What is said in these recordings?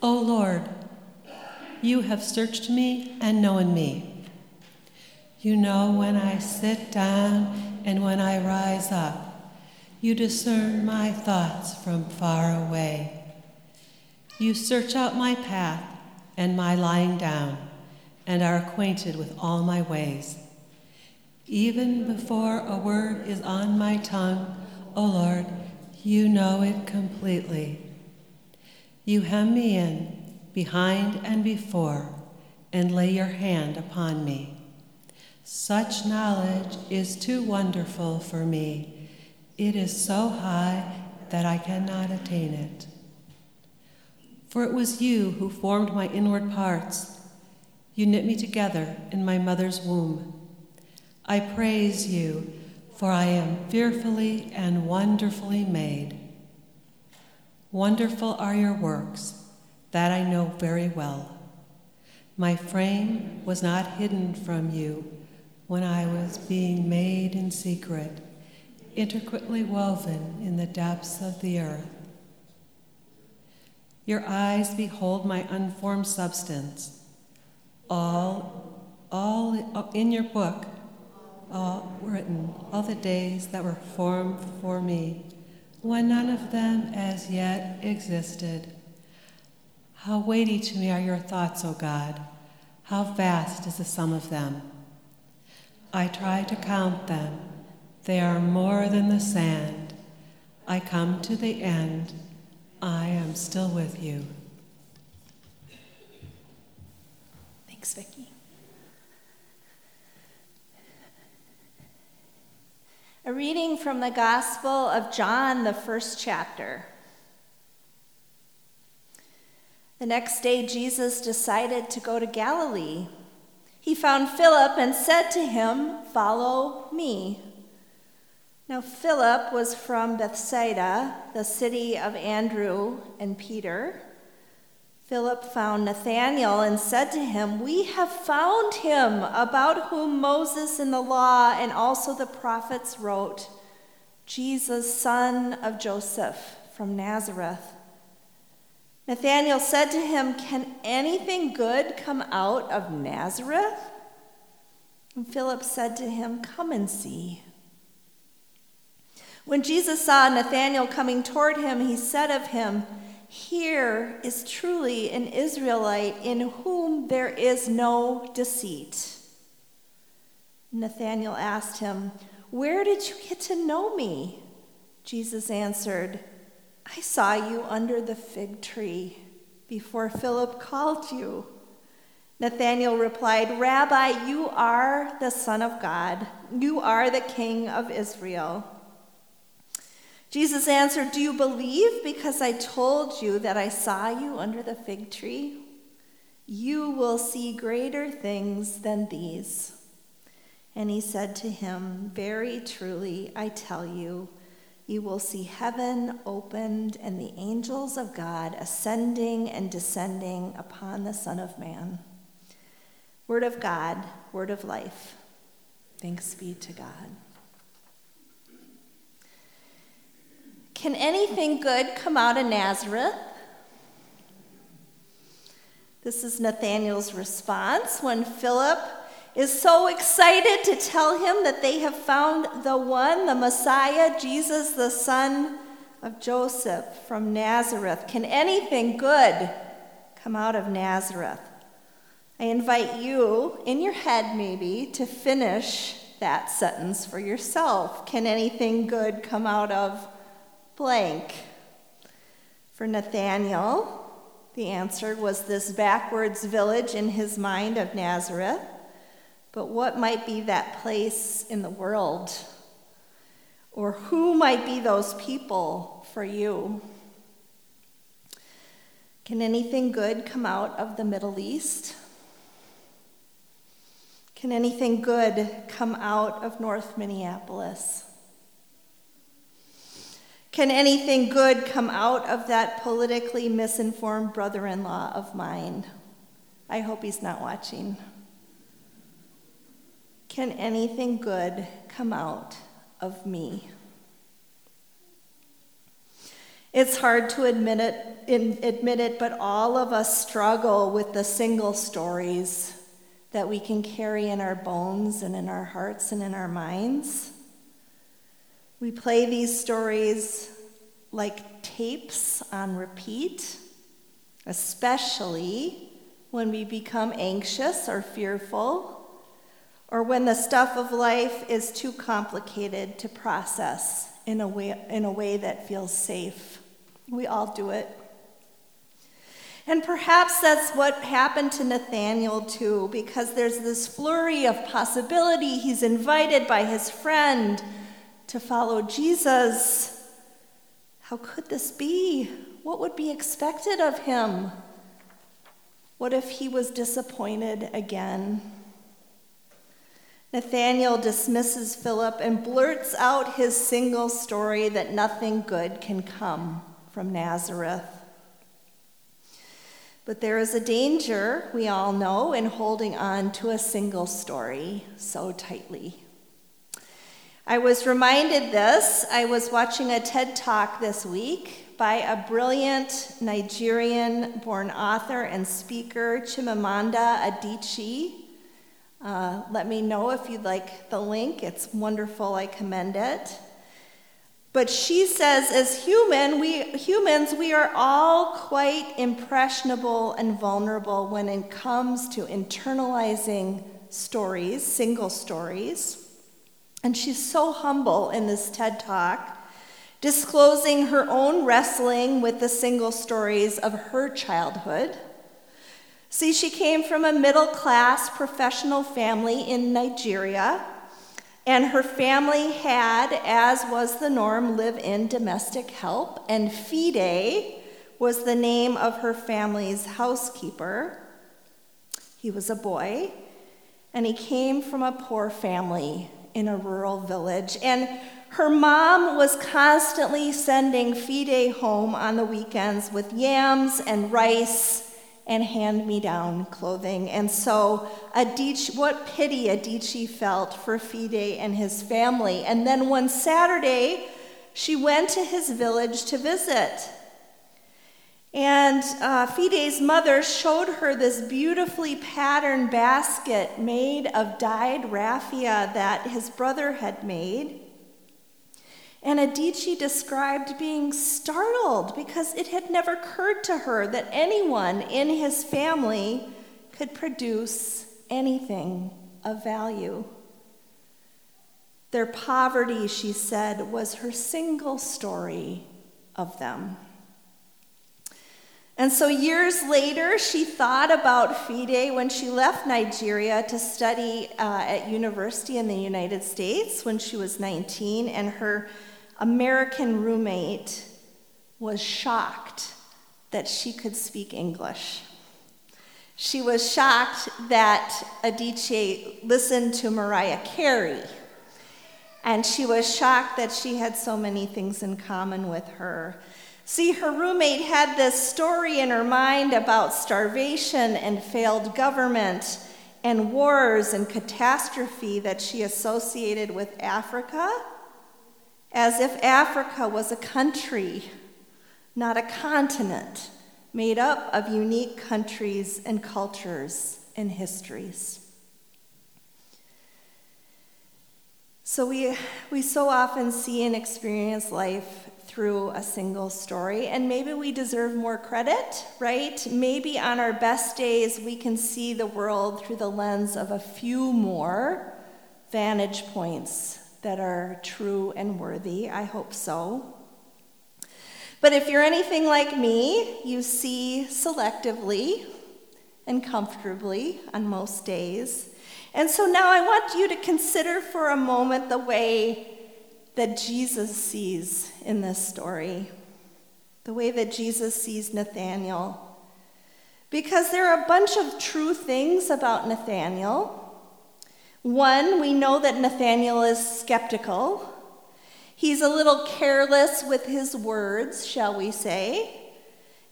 O Lord, you have searched me and known me. You know when I sit down and when I rise up. You discern my thoughts from far away. You search out my path and my lying down, and are acquainted with all my ways. Even before a word is on my tongue, O Lord, you know it completely. You hem me in, behind and before, and lay your hand upon me. Such knowledge is too wonderful for me. It is so high that I cannot attain it. For it was you who formed my inward parts. You knit me together in my mother's womb. I praise you, for I am fearfully and wonderfully made. Wonderful are your works, that I know very well. My frame was not hidden from you when I was being made in secret, intricately woven in the depths of the earth. Your eyes behold my unformed substance. All, all in your book, all written, all the days that were formed for me, when none of them as yet existed. How weighty to me are your thoughts, O God! How vast is the sum of them! I try to count them. They are more than the sand. I come to the end I am still with you. Thanks, Vicki. A reading from the Gospel of John, the first chapter. The next day, Jesus decided to go to Galilee. He found Philip and said to him, Follow me. Now, Philip was from Bethsaida, the city of Andrew and Peter. Philip found Nathanael and said to him, We have found him about whom Moses in the law and also the prophets wrote, Jesus, son of Joseph from Nazareth. Nathanael said to him, Can anything good come out of Nazareth? And Philip said to him, Come and see. When Jesus saw Nathanael coming toward him, he said of him, Here is truly an Israelite in whom there is no deceit. Nathanael asked him, Where did you get to know me? Jesus answered, I saw you under the fig tree before Philip called you. Nathanael replied, Rabbi, you are the Son of God. You are the King of Israel. Jesus answered, Do you believe because I told you that I saw you under the fig tree? You will see greater things than these. And he said to him, Very truly, I tell you, you will see heaven opened and the angels of God ascending and descending upon the Son of Man. Word of God, word of life. Thanks be to God. Can anything good come out of Nazareth? This is Nathanael's response when Philip is so excited to tell him that they have found the one, the Messiah, Jesus, the son of Joseph from Nazareth. Can anything good come out of Nazareth? I invite you, in your head maybe, to finish that sentence for yourself. Can anything good come out of blank. For Nathanael, the answer was this backwards village in his mind of Nazareth. But what might be that place in the world? Or who might be those people for you? Can anything good come out of the Middle East? Can anything good come out of North Minneapolis? Can anything good come out of that politically misinformed brother in law of mine? I hope he's not watching. Can anything good come out of me? It's hard to admit it, admit it, but all of us struggle with the single stories that we can carry in our bones and in our hearts and in our minds. We play these stories like tapes on repeat, especially when we become anxious or fearful, or when the stuff of life is too complicated to process in a way, in a way that feels safe. We all do it. And perhaps that's what happened to Nathanael too, because there's this flurry of possibility. He's invited by his friend to follow Jesus. How could this be? What would be expected of him? What if he was disappointed again? Nathanael dismisses Philip and blurts out his single story that nothing good can come from Nazareth. But there is a danger, we all know, in holding on to a single story so tightly. I was reminded this. I was watching a TED talk this week by a brilliant Nigerian born author and speaker, Chimamanda Adichie. Uh, let me know if you'd like the link. It's wonderful. I commend it. But she says, as human, we, humans, we are all quite impressionable and vulnerable when it comes to internalizing stories, single stories. And she's so humble in this TED talk, disclosing her own wrestling with the single stories of her childhood. See, she came from a middle class professional family in Nigeria and her family had, as was the norm, live in domestic help, and Fide was the name of her family's housekeeper. He was a boy, and he came from a poor family in a rural village. And her mom was constantly sending Fide home on the weekends with yams and rice and hand me down clothing. And so, Adichie, what pity Adichie felt for Fide and his family. And then one Saturday, she went to his village to visit. And uh, Fide's mother showed her this beautifully patterned basket made of dyed raffia that his brother had made. And Adichie described being startled because it had never occurred to her that anyone in his family could produce anything of value. Their poverty, she said, was her single story of them. And so, years later, she thought about Fide when she left Nigeria to study uh, at university in the United States when she was 19, and her American roommate was shocked that she could speak English. She was shocked that Adichie listened to Mariah Carey. And she was shocked that she had so many things in common with her. See, her roommate had this story in her mind about starvation and failed government and wars and catastrophe that she associated with Africa as if Africa was a country, not a continent, made up of unique countries and cultures and histories. So we, we so often see and experience life through a single story, and maybe we deserve more credit, right? Maybe on our best days, we can see the world through the lens of a few more vantage points that are true and worthy. I hope so. But if you're anything like me, you see selectively and comfortably on most days. And so now I want you to consider for a moment the way that Jesus sees in this story, the way that Jesus sees Nathanael. Because there are a bunch of true things about Nathanael one, we know that Nathanael is skeptical. He's a little careless with his words, shall we say.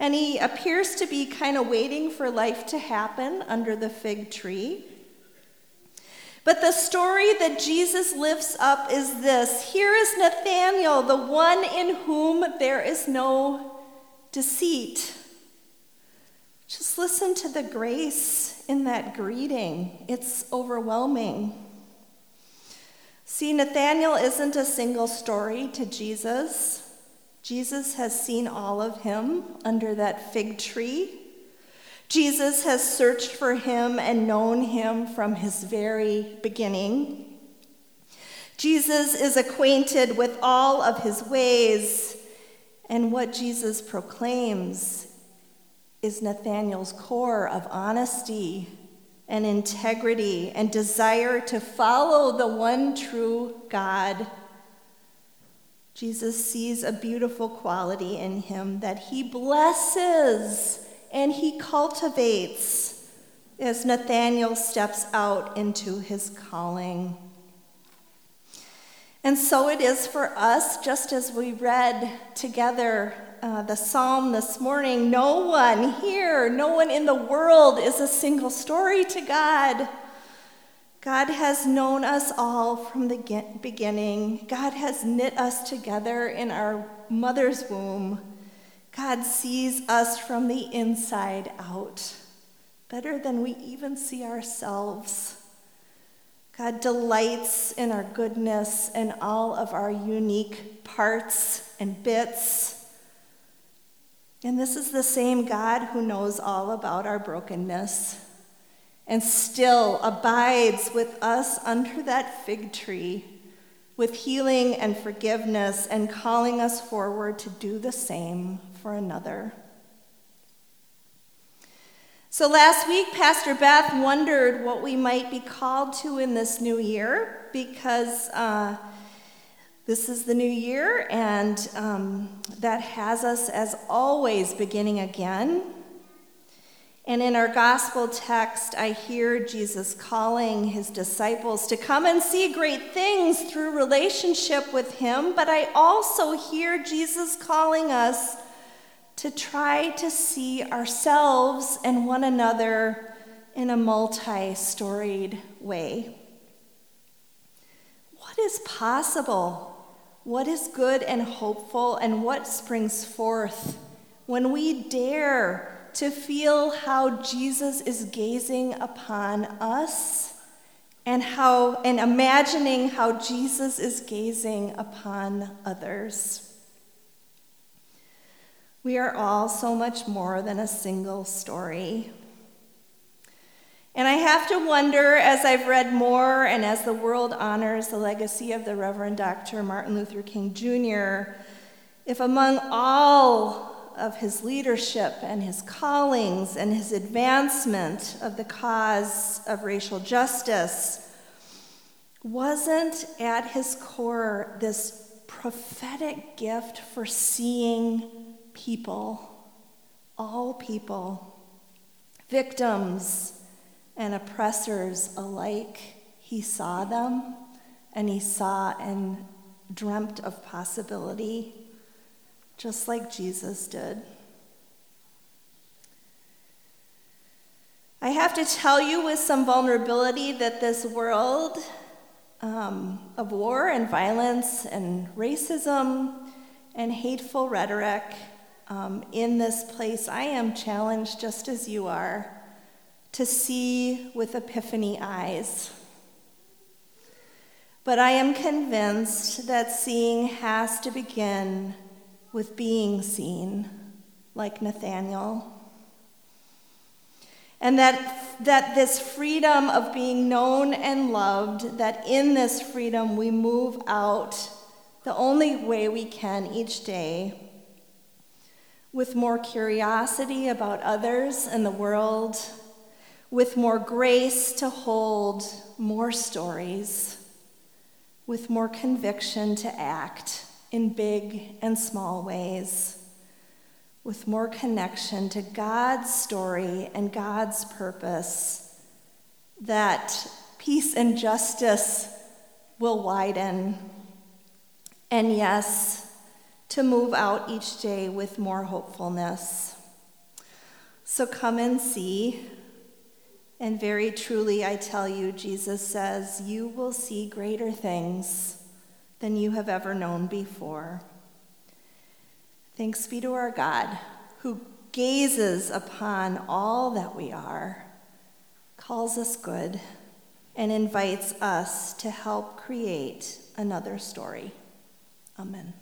And he appears to be kind of waiting for life to happen under the fig tree. But the story that Jesus lifts up is this Here is Nathanael, the one in whom there is no deceit. Just listen to the grace in that greeting, it's overwhelming. See, Nathanael isn't a single story to Jesus. Jesus has seen all of him under that fig tree Jesus has searched for him and known him from his very beginning. Jesus is acquainted with all of his ways, and what Jesus proclaims is Nathanael's core of honesty and integrity and desire to follow the one true God. Jesus sees a beautiful quality in him that he blesses and he cultivates as Nathanael steps out into his calling. And so it is for us, just as we read together uh, the psalm this morning no one here, no one in the world is a single story to God. God has known us all from the beginning. God has knit us together in our mother's womb. God sees us from the inside out, better than we even see ourselves. God delights in our goodness and all of our unique parts and bits. And this is the same God who knows all about our brokenness and still abides with us under that fig tree with healing and forgiveness and calling us forward to do the same for another. So last week, Pastor Beth wondered what we might be called to in this new year because uh, this is the new year, and um, that has us, as always, beginning again. And in our gospel text, I hear Jesus calling his disciples to come and see great things through relationship with him, but I also hear Jesus calling us to try to see ourselves and one another in a multi storied way. What is possible? What is good and hopeful, and what springs forth when we dare to feel how Jesus is gazing upon us and how and imagining how Jesus is gazing upon others? We are all so much more than a single story. And I have to wonder as I've read more and as the world honors the legacy of the Reverend Dr. Martin Luther King Jr., if among all of his leadership and his callings and his advancement of the cause of racial justice wasn't at his core this prophetic gift for seeing people, all people, victims and oppressors alike. He saw them and he saw and dreamt of possibility, just like Jesus did. I have to tell you with some vulnerability that this world um, of war and violence and racism and hateful rhetoric um, in this place, I am challenged just as you are to see with epiphany eyes. But I am convinced that seeing has to begin with being seen, like Nathanael. And that, that this freedom of being known and loved, that in this freedom we move out the only way we can each day with more curiosity about others and the world, with more grace to hold more stories, with more conviction to act in big and small ways, with more connection to God's story and God's purpose, that peace and justice will widen. And yes, to move out each day with more hopefulness. So come and see And very truly, I tell you, Jesus says, you will see greater things than you have ever known before. Thanks be to our God, who gazes upon all that we are, calls us good, and invites us to help create another story. Amen.